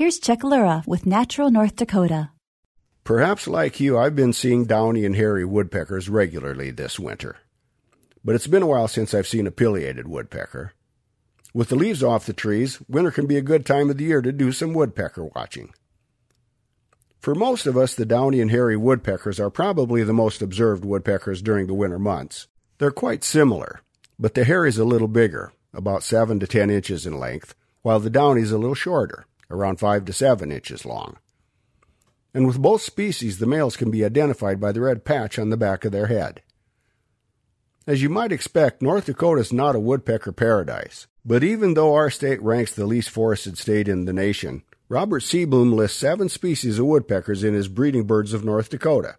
Here's Chuck Lura with Natural North Dakota. Perhaps like you, I've been seeing downy and hairy woodpeckers regularly this winter. But it's been a while since I've seen a pileated woodpecker. With the leaves off the trees, winter can be a good time of the year to do some woodpecker watching. For most of us, the downy and hairy woodpeckers are probably the most observed woodpeckers during the winter months. They're quite similar, but the hairy's a little bigger, about 7 to 10 inches in length, while the downy's a little shorter, around 5 to 7 inches long. And with both species, the males can be identified by the red patch on the back of their head. As you might expect, North Dakota is not a woodpecker paradise. But even though our state ranks the least forested state in the nation, Robert Seeboom lists seven species of woodpeckers in his Breeding Birds of North Dakota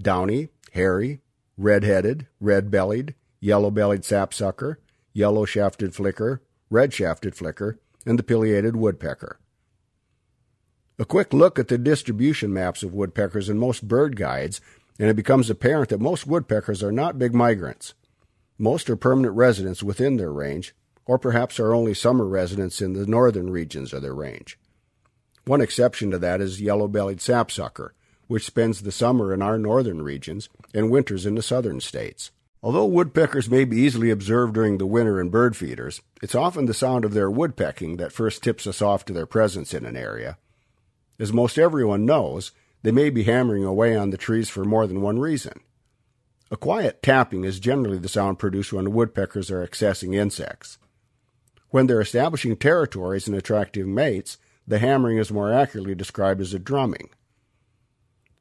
downy, hairy, red headed, red bellied, yellow bellied sapsucker, yellow shafted flicker, red shafted flicker, and the pileated woodpecker. A quick look at the distribution maps of woodpeckers in most bird guides, and it becomes apparent that most woodpeckers are not big migrants. Most are permanent residents within their range, or perhaps are only summer residents in the northern regions of their range. One exception to that is yellow bellied sapsucker, which spends the summer in our northern regions and winters in the southern states. Although woodpeckers may be easily observed during the winter in bird feeders, it's often the sound of their woodpecking that first tips us off to their presence in an area. As most everyone knows, they may be hammering away on the trees for more than one reason. A quiet tapping is generally the sound produced when woodpeckers are accessing insects. When they're establishing territories and attracting mates, the hammering is more accurately described as a drumming.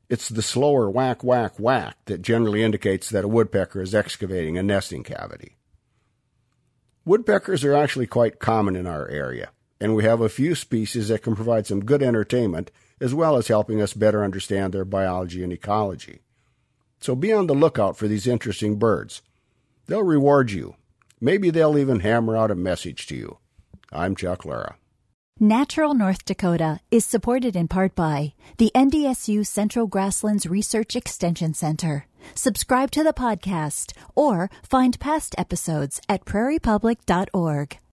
It's the slower whack, whack, whack that generally indicates that a woodpecker is excavating a nesting cavity. Woodpeckers are actually quite common in our area and we have a few species that can provide some good entertainment as well as helping us better understand their biology and ecology. So be on the lookout for these interesting birds. They'll reward you. Maybe they'll even hammer out a message to you. I'm Chuck Lura. Natural North Dakota is supported in part by the NDSU Central Grasslands Research Extension Center. Subscribe to the podcast or find past episodes at prairiepublic.org.